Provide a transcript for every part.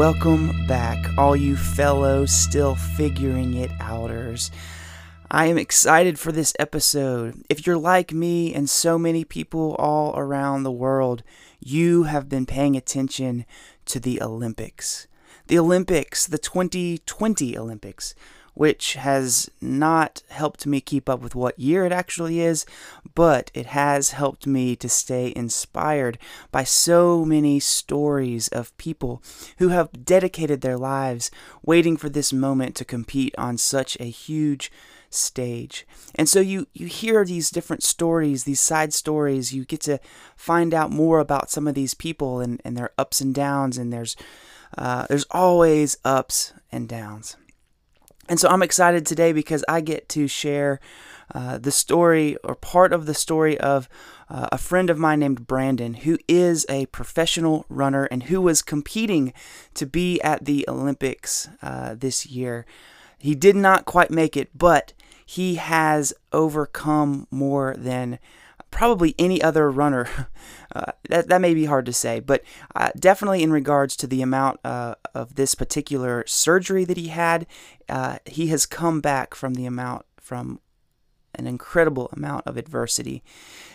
Welcome back, all you fellow still figuring it outers. I am excited for this episode. If you're like me and so many people all around the world, you have been paying attention to the Olympics. The Olympics, the 2020 Olympics, which has not helped me keep up with what year it actually is, but it has helped me to stay inspired by so many stories of people who have dedicated their lives waiting for this moment to compete on such a huge stage. And so you you hear these different stories, these side stories, you get to find out more about some of these people and, and their ups and downs and there's uh, there's always ups and downs. And so I'm excited today because I get to share uh, the story or part of the story of uh, a friend of mine named Brandon, who is a professional runner and who was competing to be at the Olympics uh, this year. He did not quite make it, but he has overcome more than probably any other runner. Uh, that, that may be hard to say, but uh, definitely in regards to the amount uh, of this particular surgery that he had, uh, he has come back from the amount from an incredible amount of adversity.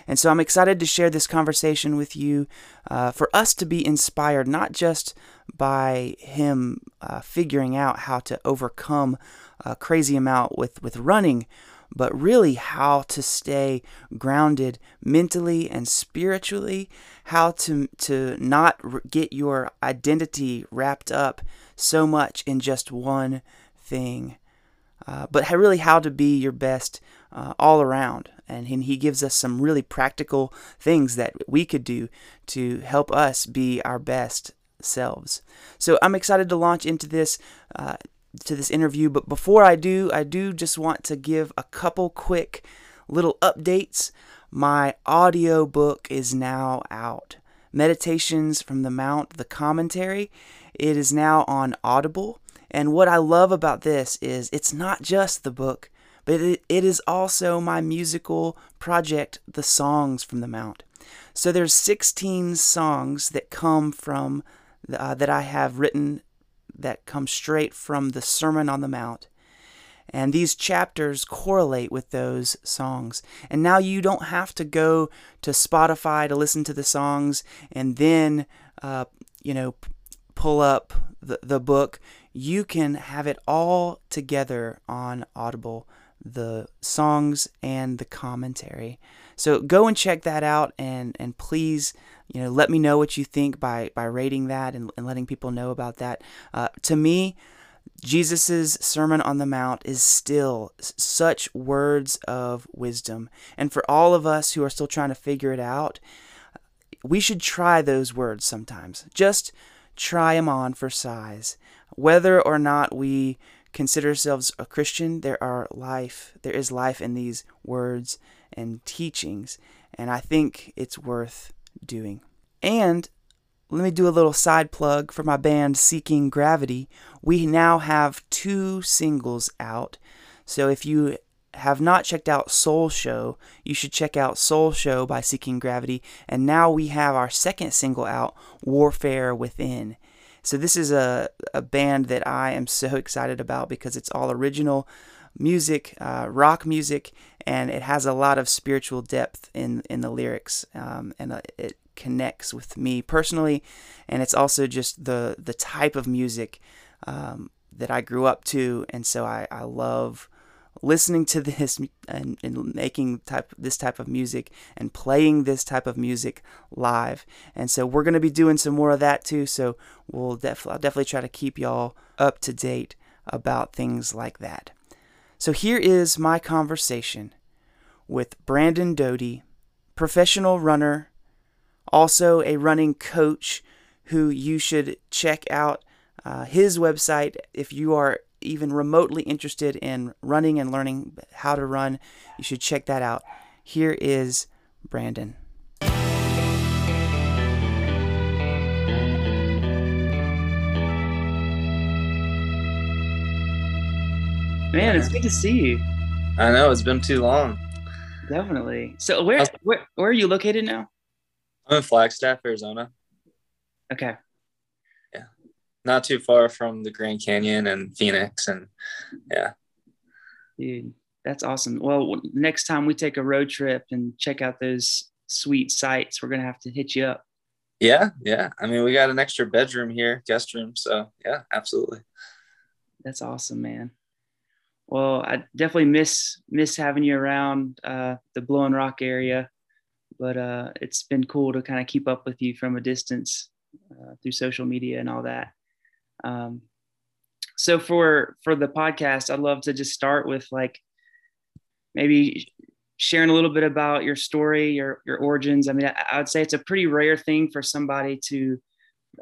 And so I'm excited to share this conversation with you uh, for us to be inspired, not just by him uh, figuring out how to overcome a crazy amount with, with running, but really how to stay grounded mentally and spiritually, how to, to not get your identity wrapped up so much in just one thing, uh, but really how to be your best uh, all around. And he gives us some really practical things that we could do to help us be our best selves. So I'm excited to launch into this. Uh, to this interview. But before I do, I do just want to give a couple quick little updates. My audio book is now out. Meditations from the Mount, the commentary. It is now on Audible. And what I love about this is it's not just the book, but it, it is also my musical project, The Songs from the Mount. So there's 16 songs that come from uh, that I have written that come straight from the Sermon on the Mount. And these chapters correlate with those songs. And now you don't have to go to Spotify to listen to the songs and then, uh, you know, pull up the, the book. You can have it all together on Audible the songs and the commentary. So go and check that out and, and please you know, let me know what you think by by rating that and, and letting people know about that. Uh, to me, Jesus's Sermon on the Mount is still such words of wisdom, and for all of us who are still trying to figure it out, we should try those words sometimes. Just try them on for size, whether or not we consider ourselves a Christian. There are life. There is life in these words and teachings, and I think it's worth doing. And let me do a little side plug for my band Seeking Gravity. We now have two singles out. So if you have not checked out Soul Show, you should check out Soul Show by Seeking Gravity. And now we have our second single out, Warfare Within. So this is a, a band that I am so excited about because it's all original music, uh, rock music, and it has a lot of spiritual depth in in the lyrics, um, and uh, it connects with me personally, and it's also just the the type of music um, that I grew up to, and so I, I love listening to this and, and, making type this type of music and playing this type of music live. And so we're going to be doing some more of that too. So we'll definitely I'll definitely try to keep y'all up to date about things like that. So here is my conversation with Brandon Doty, professional runner, also a running coach who you should check out uh, his website if you are even remotely interested in running and learning how to run. You should check that out. Here is Brandon. Man, it's good to see you. I know it's been too long. Definitely. So where where where are you located now? I'm in Flagstaff, Arizona. Okay. Not too far from the Grand Canyon and Phoenix, and yeah. Dude, that's awesome. Well, next time we take a road trip and check out those sweet sites, we're gonna have to hit you up. Yeah, yeah. I mean, we got an extra bedroom here, guest room. So yeah, absolutely. That's awesome, man. Well, I definitely miss miss having you around uh, the Blowing Rock area, but uh, it's been cool to kind of keep up with you from a distance uh, through social media and all that. Um, so for for the podcast, I'd love to just start with like maybe sharing a little bit about your story, your your origins. I mean, I, I would say it's a pretty rare thing for somebody to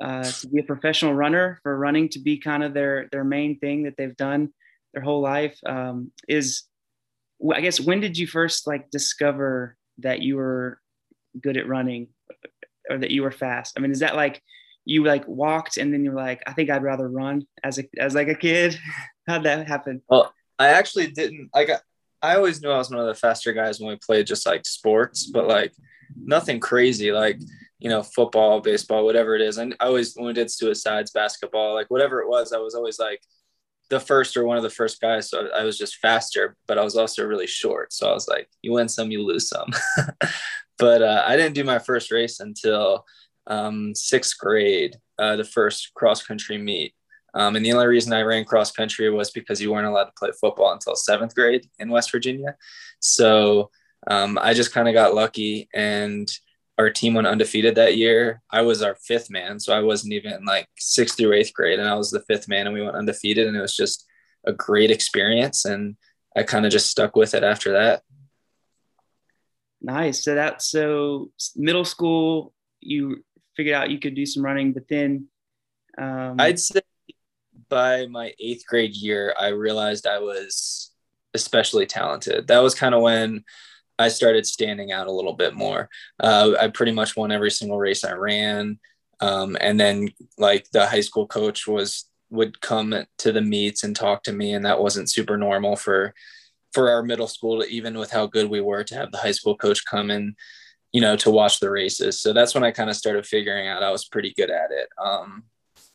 uh, to be a professional runner, for running to be kind of their their main thing that they've done their whole life. Um, is I guess when did you first like discover that you were good at running or that you were fast? I mean, is that like you like walked and then you're like, I think I'd rather run as a as like a kid? How'd that happen? Well, I actually didn't I got. I always knew I was one of the faster guys when we played just like sports, but like nothing crazy like you know football, baseball, whatever it is. And I always when we did suicides, basketball, like whatever it was, I was always like the first or one of the first guys. So I was just faster, but I was also really short. So I was like, you win some, you lose some. but uh, I didn't do my first race until um, sixth grade, uh, the first cross country meet. Um, and the only reason I ran cross country was because you weren't allowed to play football until seventh grade in West Virginia. So um, I just kind of got lucky and our team went undefeated that year. I was our fifth man. So I wasn't even like sixth through eighth grade and I was the fifth man and we went undefeated and it was just a great experience. And I kind of just stuck with it after that. Nice. So that's so middle school, you figured out you could do some running, but then um, I'd say by my eighth grade year, I realized I was especially talented. That was kind of when I started standing out a little bit more. Uh, I pretty much won every single race I ran. Um, and then like the high school coach was would come to the meets and talk to me and that wasn't super normal for for our middle school to even with how good we were to have the high school coach come in you know to watch the races so that's when i kind of started figuring out i was pretty good at it um,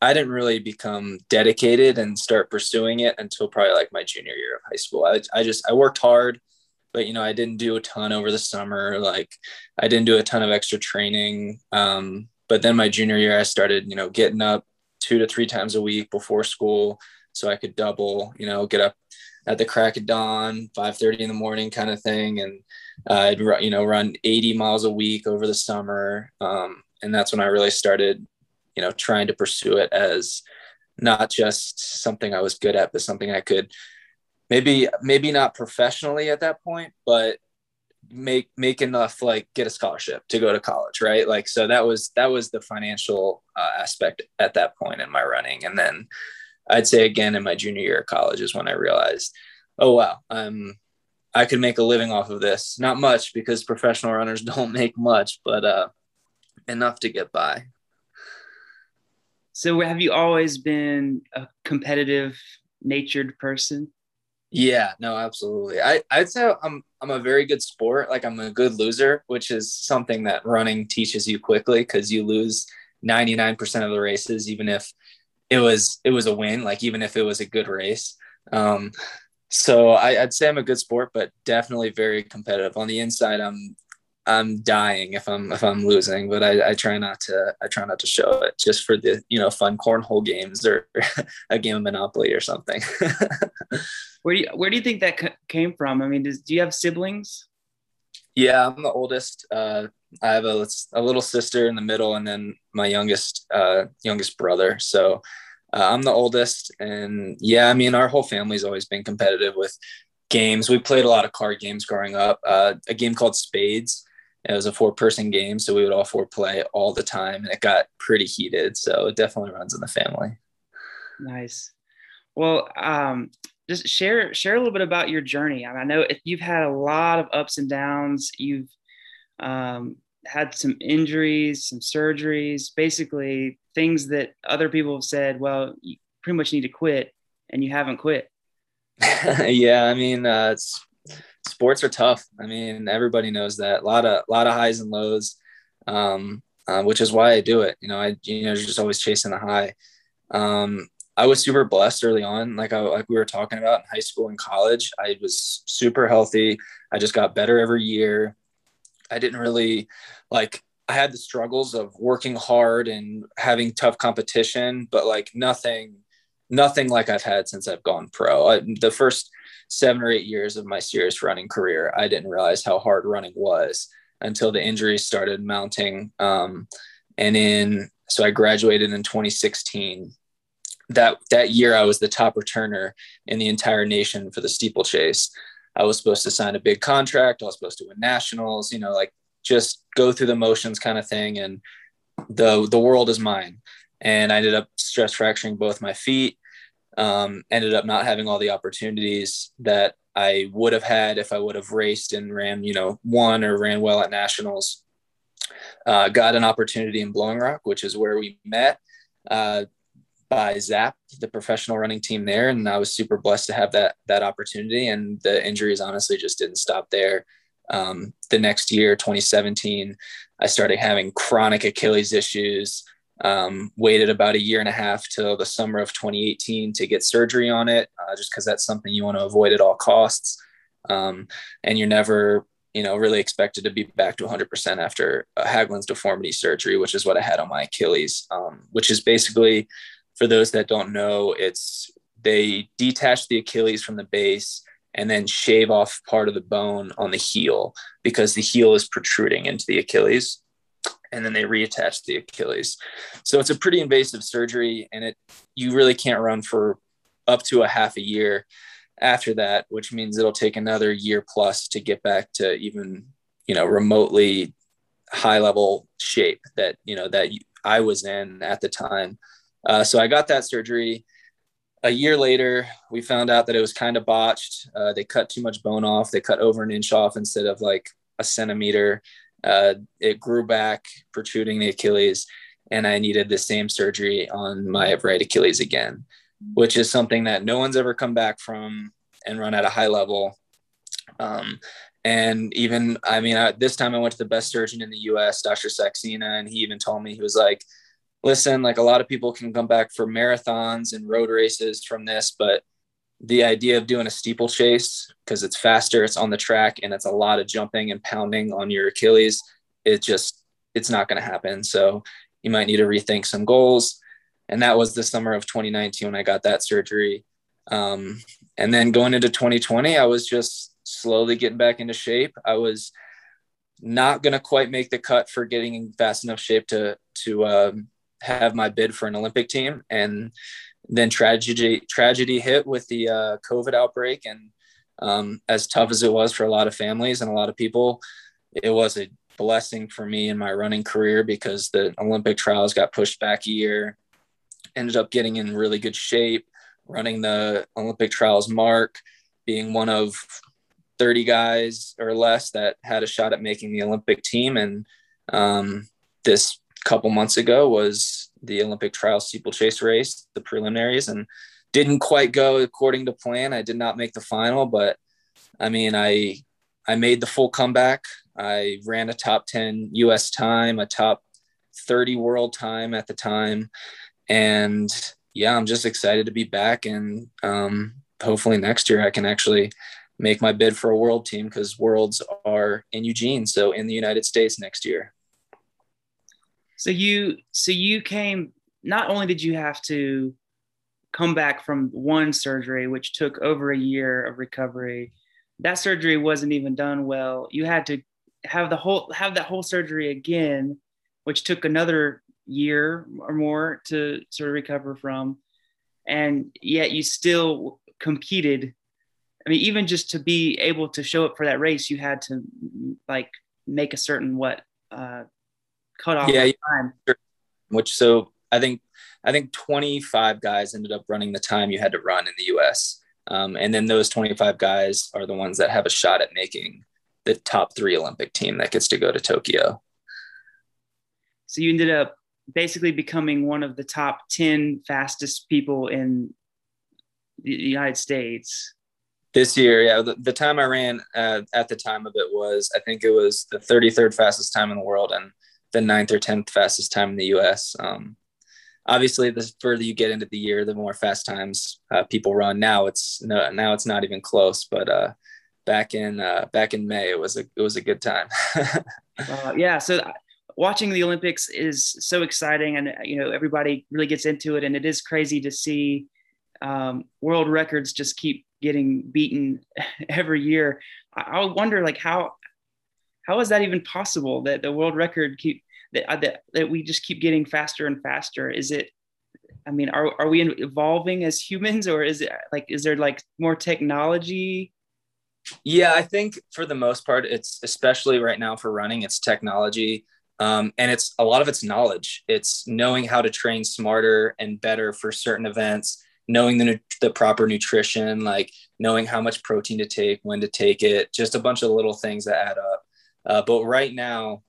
I didn't really become dedicated and start pursuing it until probably like my junior year of high school. I, I just, I worked hard, but you know, I didn't do a ton over the summer. Like I didn't do a ton of extra training. Um, but then my junior year, I started, you know, getting up two to three times a week before school so I could double, you know, get up at the crack of dawn, 5:30 in the morning kind of thing. And uh, I'd, you know, run 80 miles a week over the summer. Um, and that's when I really started you know, trying to pursue it as not just something I was good at, but something I could maybe, maybe not professionally at that point, but make make enough like get a scholarship to go to college right like so that was that was the financial uh, aspect at that point in my running and then i'd say again in my junior year of college is when i realized oh wow I'm i could make a living off of this not much because professional runners don't make much but uh enough to get by so have you always been a competitive natured person? Yeah, no, absolutely. I, I'd say I'm I'm a very good sport. Like I'm a good loser, which is something that running teaches you quickly because you lose 99% of the races, even if it was it was a win, like even if it was a good race. Um, so I, would say I'm a good sport, but definitely very competitive. On the inside, I'm I'm dying if I'm if I'm losing, but I, I try not to I try not to show it just for the you know fun cornhole games or a game of Monopoly or something. where do you where do you think that came from? I mean, does, do you have siblings? Yeah, I'm the oldest. Uh, I have a, a little sister in the middle, and then my youngest uh, youngest brother. So uh, I'm the oldest, and yeah, I mean, our whole family's always been competitive with games. We played a lot of card games growing up. Uh, a game called Spades it was a four person game so we would all four play all the time and it got pretty heated so it definitely runs in the family nice well um, just share share a little bit about your journey I, mean, I know you've had a lot of ups and downs you've um, had some injuries some surgeries basically things that other people have said well you pretty much need to quit and you haven't quit yeah i mean uh, sports are tough. I mean, everybody knows that. A lot of lot of highs and lows, um, uh, which is why I do it. You know, I you know just always chasing the high. Um, I was super blessed early on. Like I, like we were talking about in high school and college, I was super healthy. I just got better every year. I didn't really like, I had the struggles of working hard and having tough competition, but like nothing, nothing like I've had since I've gone pro. I, the first seven or eight years of my serious running career, I didn't realize how hard running was until the injuries started mounting. Um, and in, so I graduated in 2016 that that year I was the top returner in the entire nation for the steeplechase. I was supposed to sign a big contract. I was supposed to win nationals. You know, like just go through the motions kind of thing. And the the world is mine. And I ended up stress fracturing both my feet. Um, ended up not having all the opportunities that I would have had if I would have raced and ran, you know, one or ran well at nationals. Uh, got an opportunity in Blowing Rock, which is where we met. Uh, by Zap, the professional running team there, and I was super blessed to have that that opportunity. And the injuries honestly just didn't stop there. Um, the next year, 2017, I started having chronic Achilles issues. Um, waited about a year and a half till the summer of 2018 to get surgery on it, uh, just because that's something you want to avoid at all costs. Um, and you're never, you know, really expected to be back to 100% after Haglund's deformity surgery, which is what I had on my Achilles, um, which is basically for those that don't know, it's they detach the Achilles from the base and then shave off part of the bone on the heel because the heel is protruding into the Achilles. And then they reattach the Achilles. So it's a pretty invasive surgery, and it you really can't run for up to a half a year after that, which means it'll take another year plus to get back to even you know remotely high level shape that you know that I was in at the time. Uh, so I got that surgery. A year later, we found out that it was kind of botched. Uh, they cut too much bone off. They cut over an inch off instead of like a centimeter. Uh, it grew back, protruding the Achilles, and I needed the same surgery on my right Achilles again, which is something that no one's ever come back from and run at a high level. Um, and even, I mean, I, this time I went to the best surgeon in the US, Dr. Saxena, and he even told me, he was like, listen, like a lot of people can come back for marathons and road races from this, but the idea of doing a steeplechase because it's faster, it's on the track, and it's a lot of jumping and pounding on your Achilles, it just it's not going to happen. So you might need to rethink some goals. And that was the summer of 2019 when I got that surgery. Um, and then going into 2020, I was just slowly getting back into shape. I was not going to quite make the cut for getting in fast enough shape to to um, have my bid for an Olympic team, and then tragedy tragedy hit with the uh, COVID outbreak, and um, as tough as it was for a lot of families and a lot of people, it was a blessing for me in my running career because the Olympic trials got pushed back a year. Ended up getting in really good shape, running the Olympic trials mark, being one of 30 guys or less that had a shot at making the Olympic team. And um, this couple months ago was the Olympic trial steeplechase race, the preliminaries, and didn't quite go according to plan. I did not make the final, but I mean, I I made the full comeback. I ran a top 10 US time, a top 30 world time at the time. And yeah, I'm just excited to be back. And um, hopefully next year I can actually make my bid for a world team because worlds are in Eugene. So in the United States next year. So you so you came not only did you have to come back from one surgery which took over a year of recovery that surgery wasn't even done well. You had to have the whole have that whole surgery again which took another year or more to sort of recover from. And yet you still competed. I mean even just to be able to show up for that race you had to like make a certain what uh, cut off yeah, time. Which so I think I think 25 guys ended up running the time you had to run in the US. Um, and then those 25 guys are the ones that have a shot at making the top three Olympic team that gets to go to Tokyo. So you ended up basically becoming one of the top 10 fastest people in the United States. This year, yeah, the, the time I ran uh, at the time of it was, I think it was the 33rd fastest time in the world. And the ninth or tenth fastest time in the U.S. Um, obviously the further you get into the year, the more fast times uh, people run. Now it's no, now it's not even close. But uh, back in uh, back in May, it was a it was a good time. uh, yeah. So watching the Olympics is so exciting, and you know everybody really gets into it, and it is crazy to see um, world records just keep getting beaten every year. I, I wonder, like how how is that even possible that the world record keep that, uh, that that we just keep getting faster and faster? Is it I mean, are, are we evolving as humans or is it like, is there like more technology yeah, I think for the most part, it's especially right now for running, it's technology. Um, and it's a lot of it's knowledge. It's knowing how to train smarter and better for certain events, knowing the, the proper nutrition, like knowing how much protein to take, when to take it, just a bunch of little things that add up. Uh, but right now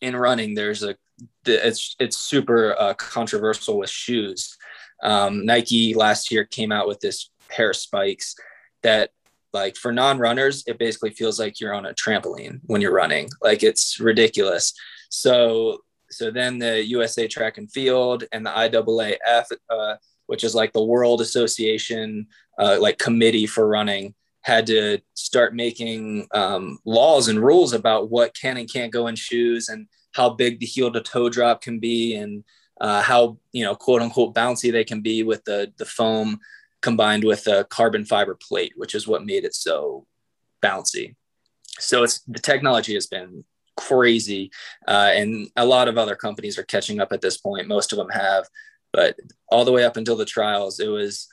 in running, there's a, it's, it's super uh, controversial with shoes. Um, Nike last year came out with this pair of spikes that like for non-runners it basically feels like you're on a trampoline when you're running like it's ridiculous so so then the usa track and field and the iaaf uh, which is like the world association uh, like committee for running had to start making um, laws and rules about what can and can't go in shoes and how big the heel to toe drop can be and uh, how you know quote unquote bouncy they can be with the the foam combined with a carbon fiber plate, which is what made it so bouncy. So it's the technology has been crazy, uh, and a lot of other companies are catching up at this point. Most of them have, but all the way up until the trials, it was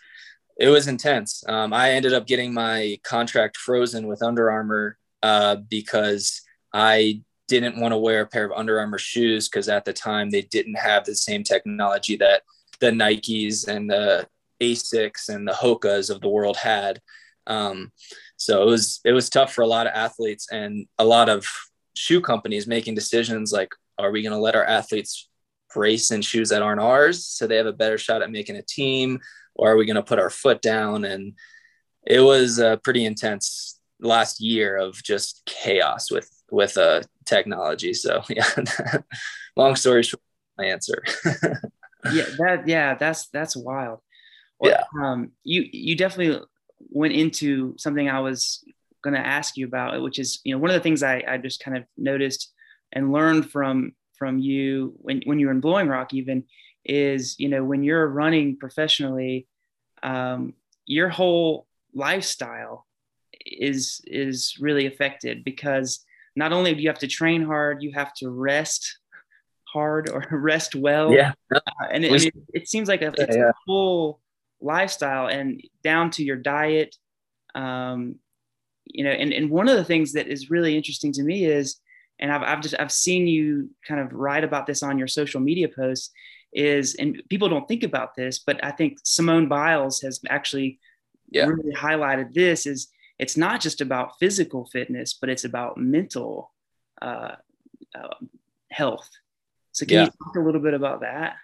it was intense. Um, I ended up getting my contract frozen with Under Armour uh, because I didn't want to wear a pair of Under Armour shoes because at the time they didn't have the same technology that the Nikes and the Asics and the Hokas of the world had. Um, so it was it was tough for a lot of athletes and a lot of shoe companies making decisions like, are we going to let our athletes race in shoes that aren't ours so they have a better shot at making a team, or are we going to put our foot down? And it was a pretty intense last year of just chaos with with uh, technology. So yeah, long story short, my answer. yeah, that yeah, that's that's wild yeah. Um, you you definitely went into something I was going to ask you about, which is you know one of the things I, I just kind of noticed and learned from from you when when you were in Blowing Rock even is you know when you're running professionally, um, your whole lifestyle is is really affected because not only do you have to train hard, you have to rest hard or rest well. Yeah. Uh, and it, I mean, it, seems like a, it's yeah. a full lifestyle and down to your diet. Um, you know, and, and one of the things that is really interesting to me is, and I've, I've just, I've seen you kind of write about this on your social media posts is, and people don't think about this, but I think Simone Biles has actually yeah. really highlighted this is it's not just about physical fitness, but it's about mental uh, uh, health. So can yeah. you talk a little bit about that?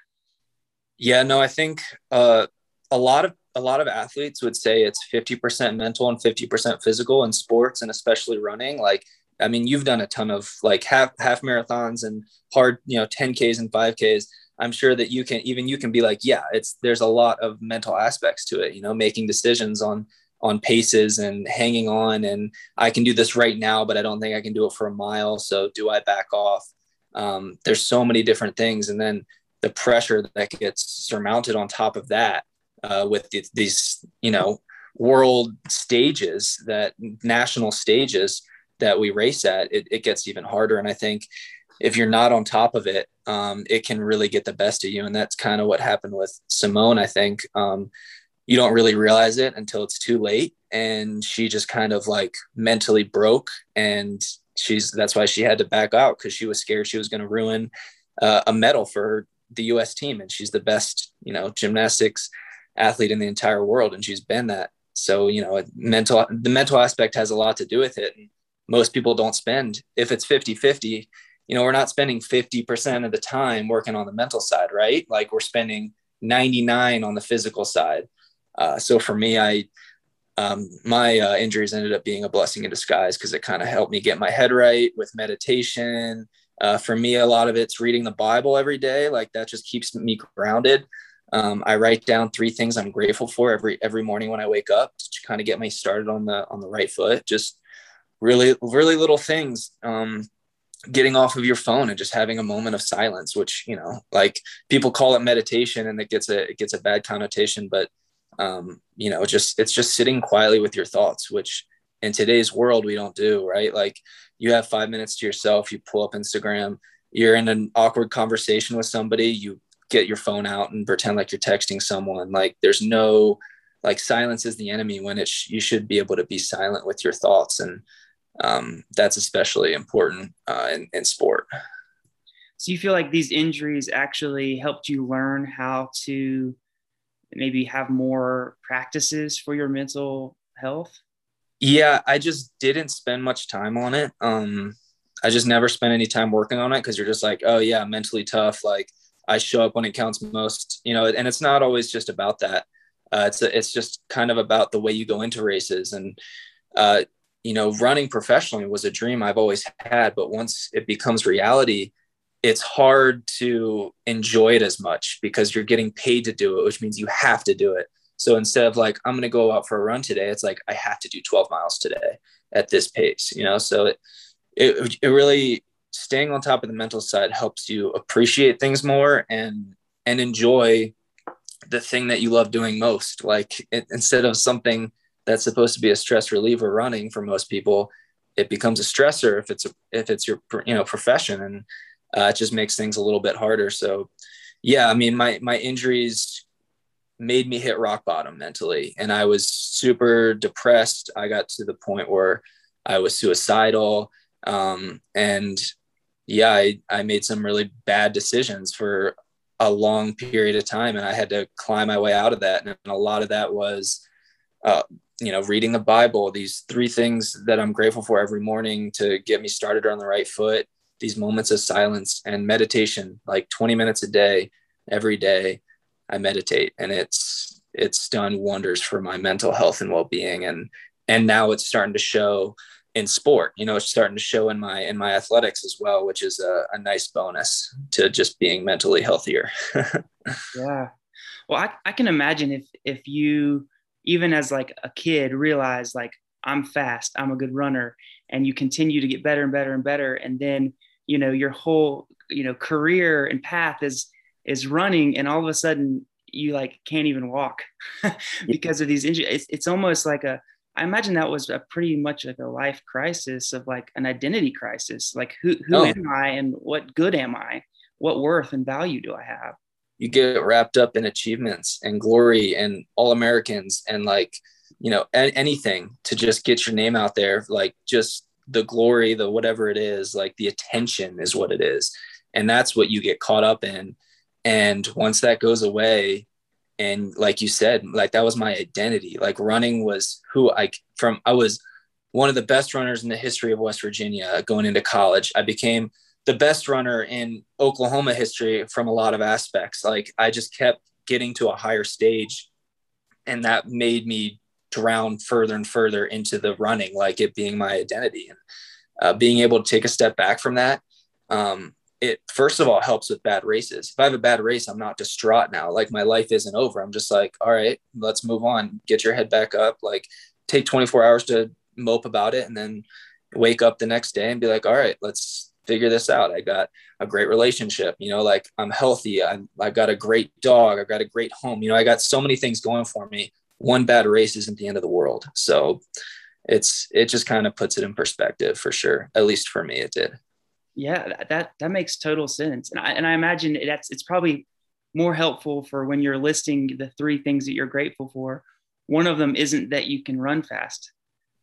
Yeah, no, I think uh, a lot of a lot of athletes would say it's 50% mental and 50% physical in sports and especially running like i mean you've done a ton of like half half marathons and hard you know 10ks and 5ks i'm sure that you can even you can be like yeah it's there's a lot of mental aspects to it you know making decisions on on paces and hanging on and i can do this right now but i don't think i can do it for a mile so do i back off um, there's so many different things and then the pressure that gets surmounted on top of that uh, with the, these, you know, world stages that national stages that we race at, it, it gets even harder. And I think if you're not on top of it, um, it can really get the best of you. And that's kind of what happened with Simone. I think um, you don't really realize it until it's too late. And she just kind of like mentally broke. And she's that's why she had to back out because she was scared she was going to ruin uh, a medal for the US team. And she's the best, you know, gymnastics athlete in the entire world and she's been that so you know mental the mental aspect has a lot to do with it most people don't spend if it's 50 50 you know we're not spending 50% of the time working on the mental side right like we're spending 99 on the physical side uh, so for me i um, my uh, injuries ended up being a blessing in disguise because it kind of helped me get my head right with meditation Uh, for me, a lot of it's reading the Bible every day. Like that just keeps me grounded. Um, I write down three things I'm grateful for every every morning when I wake up to kind of get me started on the on the right foot. Just really really little things. Um, getting off of your phone and just having a moment of silence, which you know, like people call it meditation, and it gets a it gets a bad connotation, but um, you know, just it's just sitting quietly with your thoughts, which in today's world we don't do right? Like you have five minutes to yourself you pull up instagram you're in an awkward conversation with somebody you get your phone out and pretend like you're texting someone. Like there's no like silence is the enemy when it sh- you should be able to be silent with your thoughts. And um, that's especially important uh, in, in sport so you feel like these injuries actually helped you learn how to maybe have more practices for your mental health yeah, I just didn't spend much time on it. Um, I just never spent any time working on it because you're just like, oh yeah, mentally tough. Like I show up when it counts most, you know. And it's not always just about that. Uh, it's a, it's just kind of about the way you go into races and uh, you know, running professionally was a dream I've always had, but once it becomes reality, it's hard to enjoy it as much because you're getting paid to do it, which means you have to do it. So instead of like, I'm going to go out for a run today, it's like, I have to do 12 miles today at this pace, you know? So it, it, it really staying on top of the mental side helps you appreciate things more and, and enjoy the thing that you love doing most. Like it, instead of something that's supposed to be a stress reliever running for most people, it becomes a stressor if it's a, if it's your you know profession and uh, it just makes things a little bit harder. So yeah, I mean my my injuries made me hit rock bottom mentally and i was super depressed i got to the point where i was suicidal um, and yeah I, I made some really bad decisions for a long period of time and i had to climb my way out of that and a lot of that was uh, you know reading the bible these three things that i'm grateful for every morning to get me started on the right foot these moments of silence and meditation like 20 minutes a day every day I meditate and it's it's done wonders for my mental health and well-being and and now it's starting to show in sport you know it's starting to show in my in my athletics as well which is a, a nice bonus to just being mentally healthier. Yeah. Well I, I can imagine if if you even as like a kid realize like i'm fast i'm a good runner and you continue to get better and better and better and then you know your whole you know career and path is is running and all of a sudden you like can't even walk because of these injuries. It's, it's almost like a i imagine that was a pretty much like a life crisis of like an identity crisis. Like who, who oh. am i and what good am i? What worth and value do i have you get wrapped up in achievements and glory and all americans and like you know a- anything to just get your name out there like just the glory the whatever it is like the attention is what it is and that's what you get caught up in and once that goes away, and like you said, like that was my identity. Like running was who I from. I was one of the best runners in the history of West Virginia going into college. I became the best runner in Oklahoma history from a lot of aspects. Like I just kept getting to a higher stage, and that made me drown further and further into the running, like it being my identity. And uh, being able to take a step back from that um, it first of all helps with bad races. If I have a bad race, I'm not distraught now. Like my life isn't over. I'm just like, all right, let's move on. Get your head back up. Like take 24 hours to mope about it and then wake up the next day and be like, all right, let's figure this out. I got a great relationship, you know, like I'm healthy. I'm, I've got a great dog. I've got a great home. You know, I got so many things going for me. One bad race isn't the end of the world. So it's, it just kind of puts it in perspective for sure. At least for me, it did yeah that that makes total sense and i and i imagine that's it's probably more helpful for when you're listing the three things that you're grateful for one of them isn't that you can run fast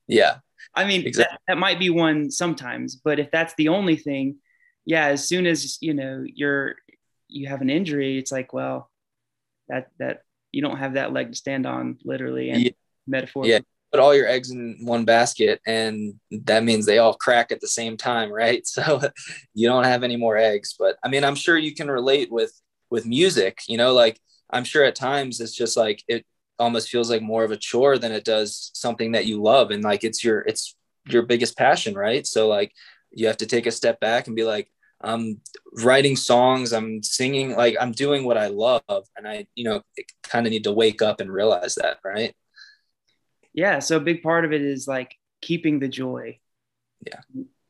yeah i mean exactly. that, that might be one sometimes but if that's the only thing yeah as soon as you know you're you have an injury it's like well that that you don't have that leg to stand on literally and yeah. metaphorically yeah put all your eggs in one basket and that means they all crack at the same time right so you don't have any more eggs but i mean i'm sure you can relate with with music you know like i'm sure at times it's just like it almost feels like more of a chore than it does something that you love and like it's your it's your biggest passion right so like you have to take a step back and be like I'm writing songs, I'm singing, like I'm doing what I love. And I, you know, kind of need to wake up and realize that, right? Yeah. So a big part of it is like keeping the joy. Yeah.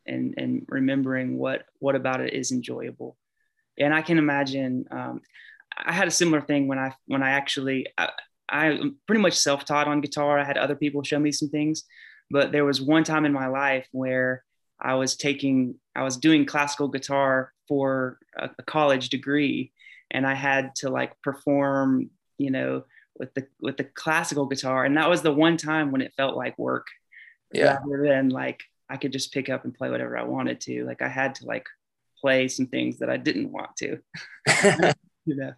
And and remembering what what about it is enjoyable. And I can imagine um, I had a similar thing when I when I actually I, I'm pretty much self-taught on guitar. I had other people show me some things, but there was one time in my life where I was taking, I was doing classical guitar for a, a college degree, and I had to like perform, you know, with the with the classical guitar, and that was the one time when it felt like work, yeah. rather than like I could just pick up and play whatever I wanted to. Like I had to like play some things that I didn't want to. you know,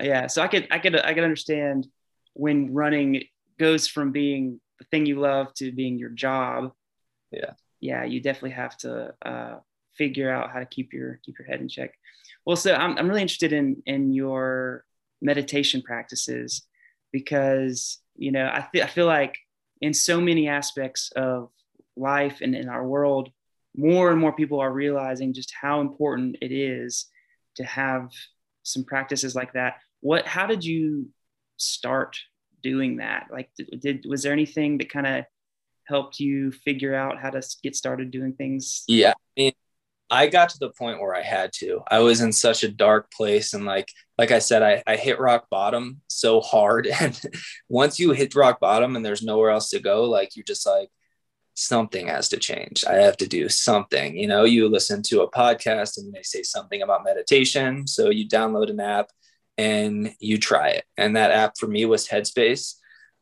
yeah. So I could I could I could understand when running goes from being the thing you love to being your job. Yeah yeah, you definitely have to uh, figure out how to keep your keep your head in check. Well, so I'm I'm really interested in in your meditation practices because you know I th- I feel like in so many aspects of life and in our world, more and more people are realizing just how important it is to have some practices like that. What how did you start doing that? Like did, was there anything that kind of helped you figure out how to get started doing things? Yeah. I, mean, I got to the point where I had to. I was in such a dark place. And like, like I said, I, I hit rock bottom so hard. And once you hit rock bottom and there's nowhere else to go, like you're just like, something has to change. I have to do something. You know, you listen to a podcast and they say something about meditation. So you download an app and you try it. And that app for me was Headspace.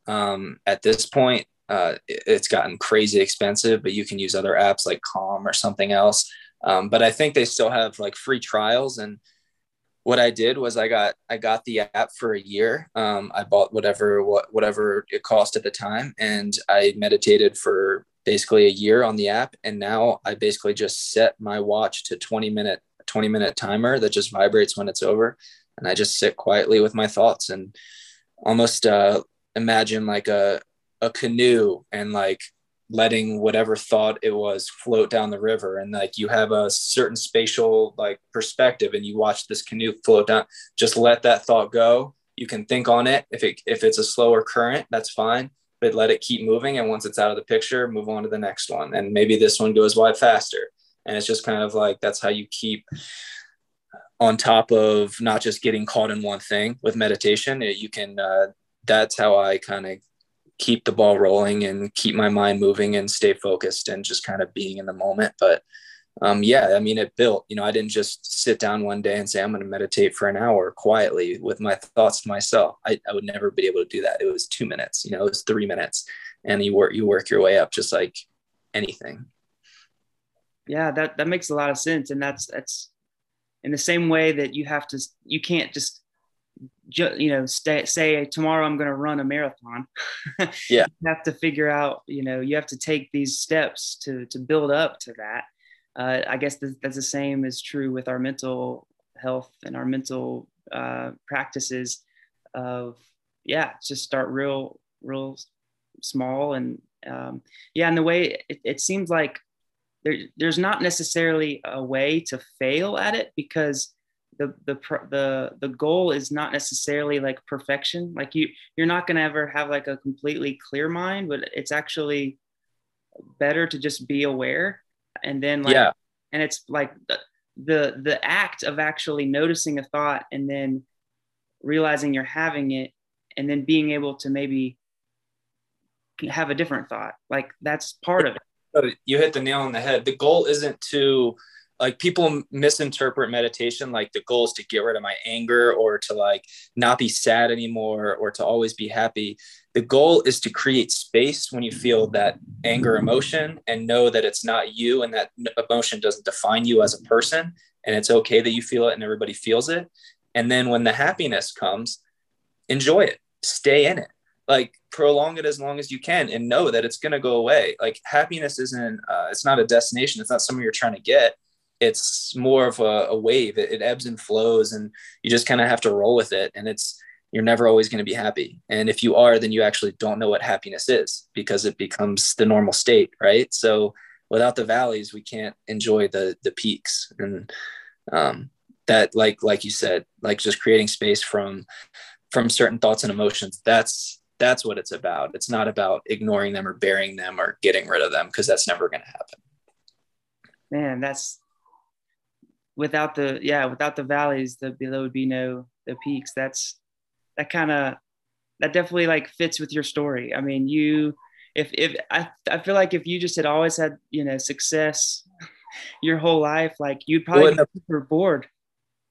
Um, at this point, uh, it's gotten crazy expensive, but you can use other apps like Calm or something else. Um, but I think they still have like free trials. And what I did was I got I got the app for a year. Um, I bought whatever what whatever it cost at the time, and I meditated for basically a year on the app. And now I basically just set my watch to 20 minute 20 minute timer that just vibrates when it's over, and I just sit quietly with my thoughts and almost uh, imagine like a a canoe and like letting whatever thought it was float down the river. And like you have a certain spatial like perspective and you watch this canoe float down just let that thought go. You can think on it. If it if it's a slower current that's fine but let it keep moving. And once it's out of the picture move on to the next one. And maybe this one goes wide faster. And it's just kind of like that's how you keep on top of not just getting caught in one thing with meditation you can uh, that's how i kind of keep the ball rolling and keep my mind moving and stay focused and just kind of being in the moment. But um, yeah, I mean, it built, you know, I didn't just sit down one day and say, I'm going to meditate for an hour quietly with my thoughts to myself. I, I would never be able to do that. It was two minutes, you know, it was three minutes and you work, you work your way up just like anything. Yeah, that, that makes a lot of sense. And that's, that's in the same way that you have to, you can't just ju- you know stay, say tomorrow i'm going to run a marathon. Yeah. You have to figure out you know you have to take these steps to to build up to that. Uh, i guess that's the same is true with our mental health and our mental uh, practices of yeah just start real real small and um, yeah and the way it, it seems like there, there's not necessarily a way to fail at it because the the the the goal is not necessarily like perfection. Like you you're not going to ever have like a completely clear mind but it's actually better to just be aware and then like yeah. and it's like the, the the act of actually noticing a thought and then realizing you're having it and then being able to maybe have a different thought. Like that's part of it you hit the nail on the head. The goal isn't to like people misinterpret meditation like the goal is to get rid of my anger or to like not be sad anymore or to always be happy. The goal is to create space when you feel that anger emotion and know that it's not you and that emotion doesn't define you as a person and it's okay that you feel it and everybody feels it. And then when the happiness comes enjoy it. Stay in it like prolong it as long as you can and know that it's going to go away like happiness isn't uh, it's not a destination it's not something you're trying to get it's more of a, a wave. It, it, ebbs and flows, and you just kind of have to roll with it. And it's you're never always going to be happy. And if you are, then you actually don't know what happiness is because it becomes the normal state, right? So without the valleys, we can't enjoy the the peaks. And um, that like like you said like just creating space from from certain thoughts and emotions that's that's what it's about. It's not about ignoring them or burying them or getting rid of them because that's never going to happen. Man that's without the yeah without the valleys the below would be no the peaks. That's that kind of that definitely like fits with your story. I mean you if if I, I feel like if you just had always had you know success your whole life like you'd probably be super bored.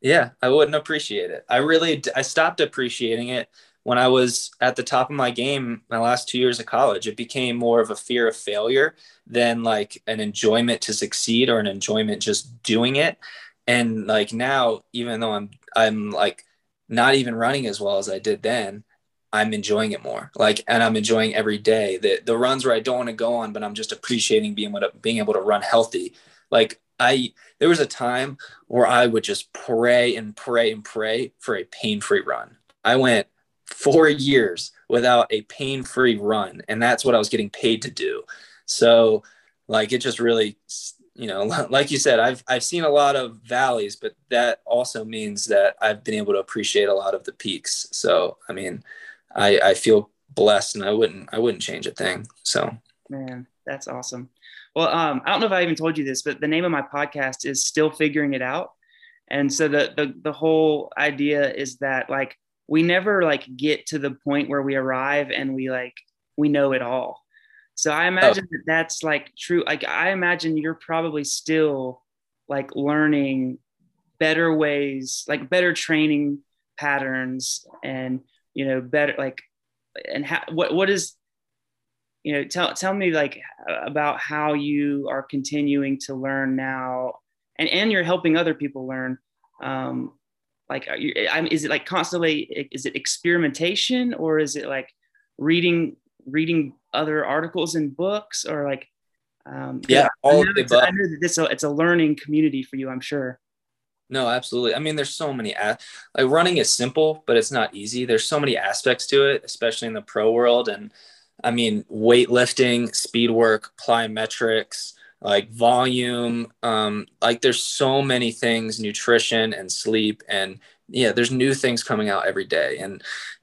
Yeah i wouldn't appreciate it. I really i stopped appreciating it when i was at the top of my game my last two years of college it became more of a fear of failure than like an enjoyment to succeed or an enjoyment just doing it. And like now even though i'm i'm like not even running as well as i did then i'm enjoying it more. Like and i'm enjoying every day. The the runs where i don't want to go on but i'm just appreciating being to being able to run healthy. Like i there was a time where i would just pray and pray and pray for a pain-free run. I went four years without a pain-free run and that's what i was getting paid to do so like it just really you know, like you said, I've I've seen a lot of valleys, but that also means that I've been able to appreciate a lot of the peaks. So I mean, I I feel blessed, and I wouldn't I wouldn't change a thing. So man, that's awesome. Well, um, I don't know if I even told you this, but the name of my podcast is Still Figuring It Out, and so the the the whole idea is that like we never like get to the point where we arrive and we like we know it all so I imagine oh. that that's like true. Like I imagine you're probably still like learning better ways, like better training patterns, and you know better like and how what what is you know tell tell me like about how you are continuing to learn now and and you're helping other people learn um like you, is it like constantly is it experimentation or is it like reading reading other articles and books or like um, yeah all I know, I know that this it's a learning community for you i'm sure. No absolutely. I mean there's so many like running is simple but it's not easy. There's so many aspects to it especially in the pro world. And i mean weightlifting speed work plyometrics like volume um, like there's so many things nutrition and sleep and yeah there's new things coming out every day and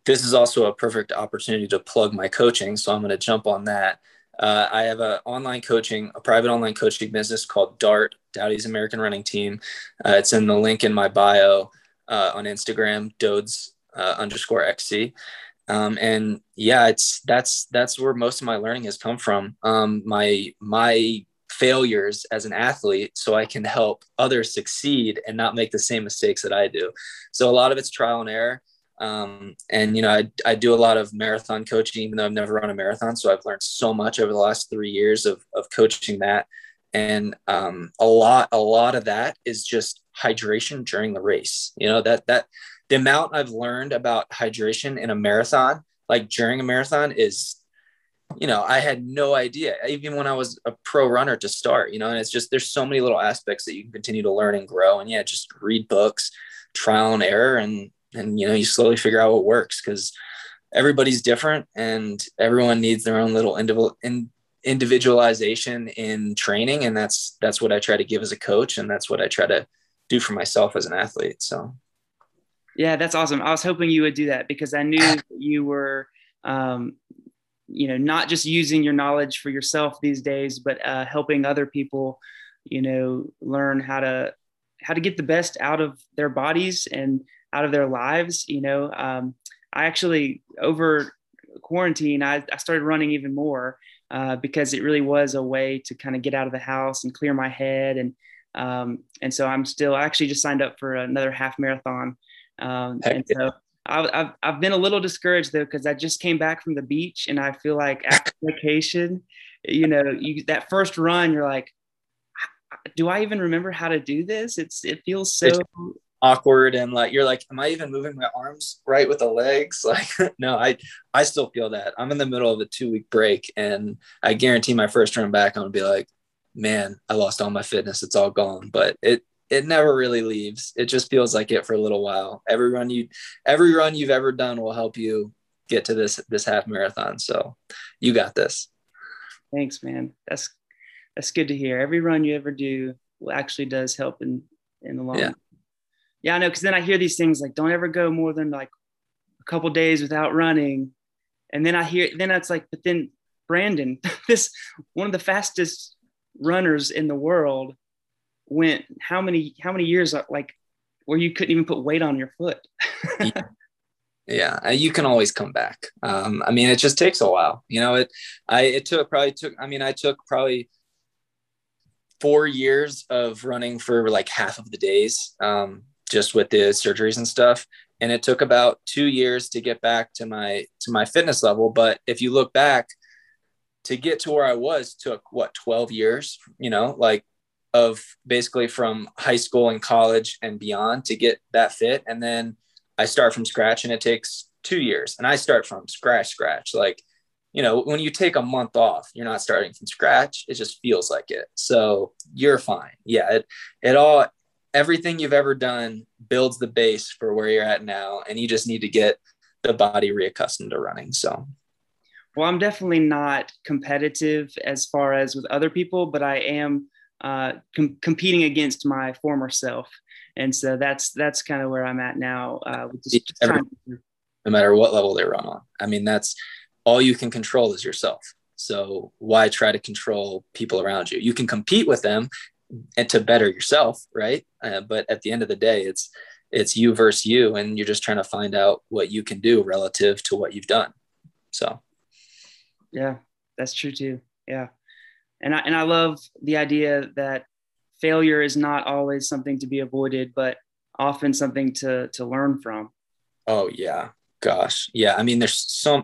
this is also a perfect opportunity to plug my coaching. So I'm going to jump on that. Uh, I have an online coaching, a private online coaching business called DART, Dowdy's American Running Team. Uh, it's in the link in my bio uh, on Instagram, Dodes uh, underscore XC. Um, and yeah, it's that's that's where most of my learning has come from. Um, my my failures as an athlete, so I can help others succeed and not make the same mistakes that I do. So a lot of it's trial and error. Um, and you know, I, I do a lot of marathon coaching, even though I've never run a marathon. So I've learned so much over the last three years of, of coaching that. And um, a lot, a lot of that is just hydration during the race. You know, that, that the amount I've learned about hydration in a marathon, like during a marathon is, you know, I had no idea, even when I was a pro runner to start, you know, and it's just, there's so many little aspects that you can continue to learn and grow. And yeah, just read books, trial and error, and and you know you slowly figure out what works because everybody's different and everyone needs their own little individual in, individualization in training. And that's that's what i try to give as a coach and that's what i try to do for myself as an athlete. So. Yeah that's awesome. I was hoping you would do that because i knew you were um, you know not just using your knowledge for yourself these days but uh, helping other people you know learn how to how to get the best out of their bodies and out of their lives. You know, um, I actually over quarantine, I, I started running even more uh, because it really was a way to kind of get out of the house and clear my head. And um, and so I'm still I actually just signed up for another half marathon. Um, and so I, have I've been a little discouraged though because I just came back from the beach and I feel like after vacation, you know, you that first run, you're like, do I even remember how to do this? It's it feels so awkward and like you're like am i even moving my arms right with the legs? Like no i i still feel that. I'm in the middle of a two week break and i guarantee my first run back i'm gonna be like man i lost all my fitness. It's all gone. But it it never really leaves. It just feels like it for a little while. Every run you every run you've ever done will help you get to this this half marathon. So you got this. Thanks man. That's that's good to hear. Every run you ever do actually does help in in the long yeah. Yeah, I know. Cause then I hear these things like, don't ever go more than like a couple days without running. And then I hear, then it's like, but then Brandon, this one of the fastest runners in the world went how many, how many years like where you couldn't even put weight on your foot. yeah uh, you can always come back um, i mean it just takes a while you know it i it took probably took i mean i took probably four years of running for like half of the days um, just with the surgeries and stuff and it took about two years to get back to my to my fitness level but if you look back to get to where i was took what 12 years you know like of basically from high school and college and beyond to get that fit. And then i start from scratch and it takes two years. And i start from scratch scratch. Like you know when you take a month off you're not starting from scratch. It just feels like it. So you're fine. Yeah it it all everything you've ever done builds the base for where you're at now. And you just need to get the body reaccustomed to running. So. Well i'm definitely not competitive as far as with other people but i am uh, com- competing against my former self. And so that's that's kind of where i'm at now uh, just, just Every, no matter what level they run on. I mean that's all you can control is yourself. So why try to control people around you? You can compete with them and to better yourself right? Uh, but at the end of the day it's it's you versus you and you're just trying to find out what you can do relative to what you've done. So. Yeah that's true too. Yeah and i and i love the idea that failure is not always something to be avoided but often something to to learn from oh yeah gosh yeah i mean there's some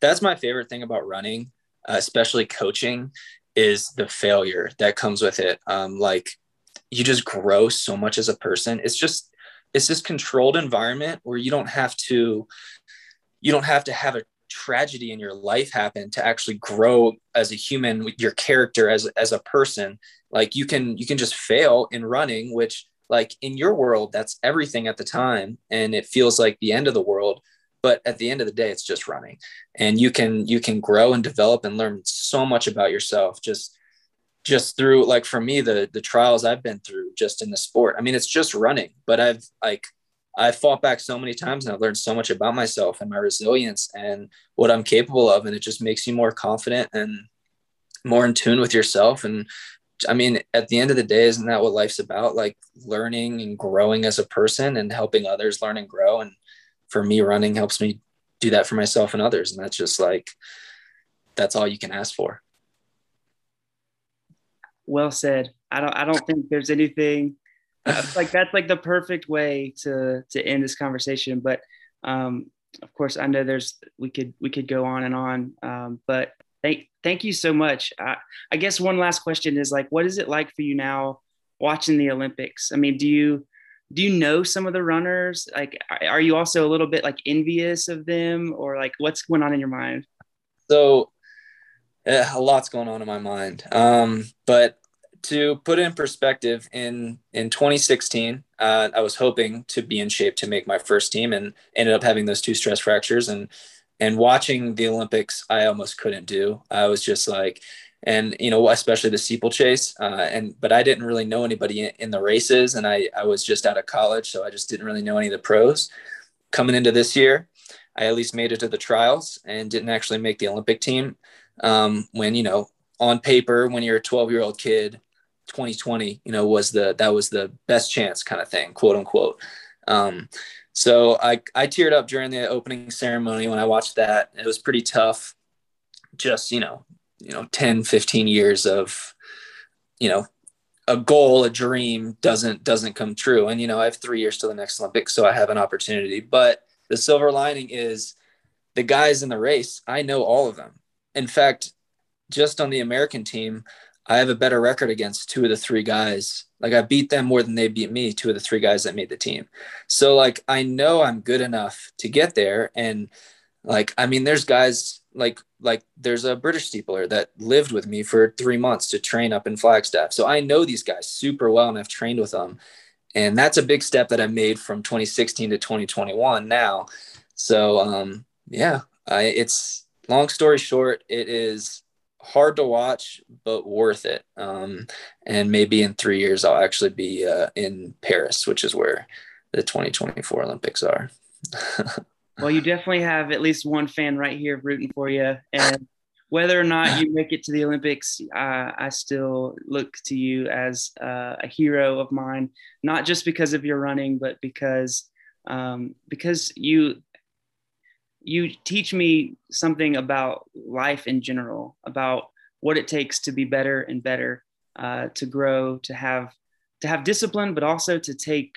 that's my favorite thing about running uh, especially coaching is the failure that comes with it. Um, like you just grow so much as a person. It's just it's this controlled environment where you don't have to you don't have to have a tragedy in your life happen to actually grow as a human with your character as as a person like you can you can just fail in running which like in your world that's everything at the time and it feels like the end of the world but at the end of the day it's just running. And you can you can grow and develop and learn so much about yourself just just through like for me the the trials i've been through just in the sport. I mean it's just running but i've like i've fought back so many times and i've learned so much about myself and my resilience and what i'm capable of and it just makes you more confident and more in tune with yourself and I mean, at the end of the day, isn't that what life's about? Like learning and growing as a person and helping others learn and grow. And for me, running helps me do that for myself and others. And that's just like, that's all you can ask for. Well said. I don't, I don't think there's anything like that's like the perfect way to, to end this conversation. But, um, of course I know there's, we could, we could go on and on. Um, but thank, thank you so much. I, I guess one last question is like, what is it like for you now watching the Olympics? I mean, do you, do you know some of the runners like are you also a little bit like envious of them or like what's going on in your mind so yeah, a lot's going on in my mind um, but to put in perspective in in 2016 uh, i was hoping to be in shape to make my first team and ended up having those two stress fractures and and watching the olympics i almost couldn't do. I was just like and you know especially the steeplechase uh, and but i didn't really know anybody in, in, the races and I, I was just out of college so i just didn't really know any of the pros. Coming into this year i at least made it to the trials and didn't actually make the olympic team um, when you know on paper when you're a 12 year old kid 2020 you know was the that was the best chance kind of thing quote unquote. Um, so I, I teared up during the opening ceremony when i watched that. It was pretty tough. Just you know you know 10 15 years of you know a goal a dream doesn't doesn't come true. And you know i have three years to the next olympics so i have an opportunity. But the silver lining is the guys in the race i know all of them. In fact just on the american team i have a better record against two of the three guys like i beat them more than they beat me two of the three guys that made the team so like i know i'm good enough to get there and like i mean there's guys like like there's a British steepler that lived with me for three months to train up in Flagstaff. So I know these guys super well and I've trained with them. And that's a big step that I made from 2016 to 2021 now. So um, yeah, I, it's long story short, it is hard to watch, but worth it. Um, and maybe in three years, I'll actually be uh, in Paris, which is where the 2024 Olympics are. well, you definitely have at least one fan right here rooting for you. And whether or not you make it to the Olympics, uh, I still look to you as uh, a hero of mine, not just because of your running, but because um, because you you teach me something about life in general, about what it takes to be better and better, uh, to grow, to have to have discipline, but also to take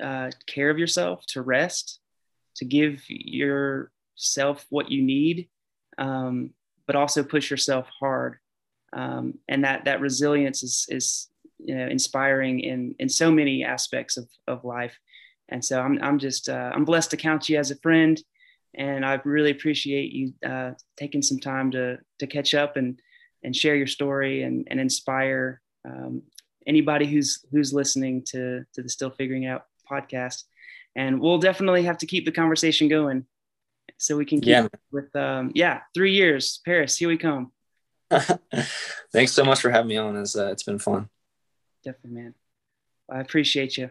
uh, care of yourself, to rest, to give yourself what you need. Um, but also push yourself hard. Um, and that that resilience is is you know, inspiring in in so many aspects of of life. And so I'm I'm just uh, I'm blessed to count you as a friend, and I really appreciate you uh, taking some time to to catch up and and share your story and and inspire um, anybody who's who's listening to to the Still Figuring Out podcast. And we'll definitely have to keep the conversation going so we can keep yeah. with um, yeah three years paris here we come. Thanks so much for having me on. It's, uh, it's been fun. Definitely man. I appreciate you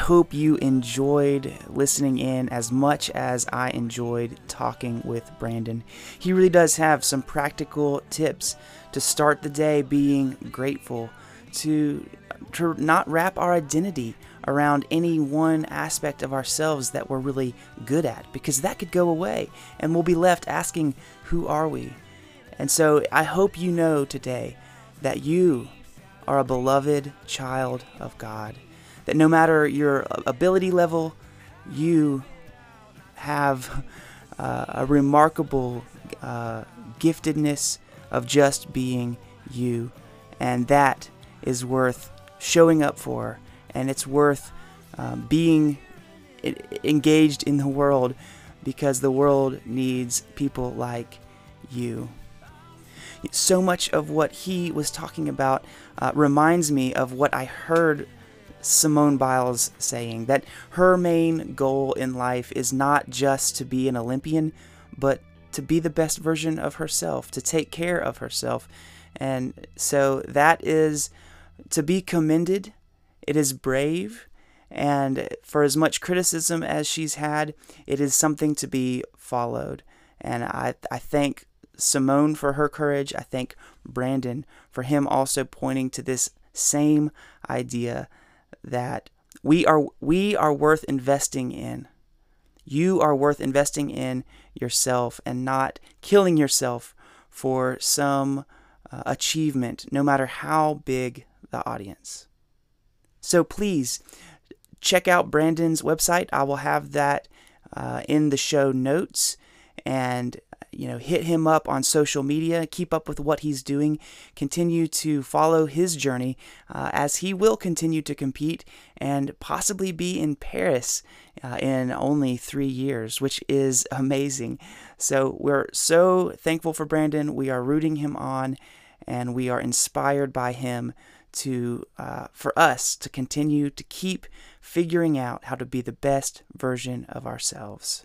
hope you enjoyed listening in as much as I enjoyed talking with Brandon. He really does have some practical tips to start the day being grateful, to, to not wrap our identity around any one aspect of ourselves that we're really good at, because that could go away and we'll be left asking, Who are we? And so I hope you know today that you are a beloved child of God that no matter your ability level, you have uh, a remarkable uh, giftedness of just being you. And that is worth showing up for, and it's worth um, being engaged in the world because the world needs people like you. So much of what he was talking about uh, reminds me of what I heard Simone Biles saying that her main goal in life is not just to be an Olympian, but to be the best version of herself, to take care of herself. And so that is to be commended. It is brave. And for as much criticism as she's had, it is something to be followed. And I, I thank Simone for her courage. I thank Brandon for him also pointing to this same idea that we are we are worth investing in. You are worth investing in yourself and not killing yourself for some uh, achievement, no matter how big the audience. So please check out Brandon's website. I will have that uh, in the show notes. And you know, hit him up on social media, keep up with what he's doing, continue to follow his journey uh, as he will continue to compete and possibly be in Paris uh, in only three years, which is amazing. So we're so thankful for Brandon. We are rooting him on and we are inspired by him to uh, for us to continue to keep figuring out how to be the best version of ourselves.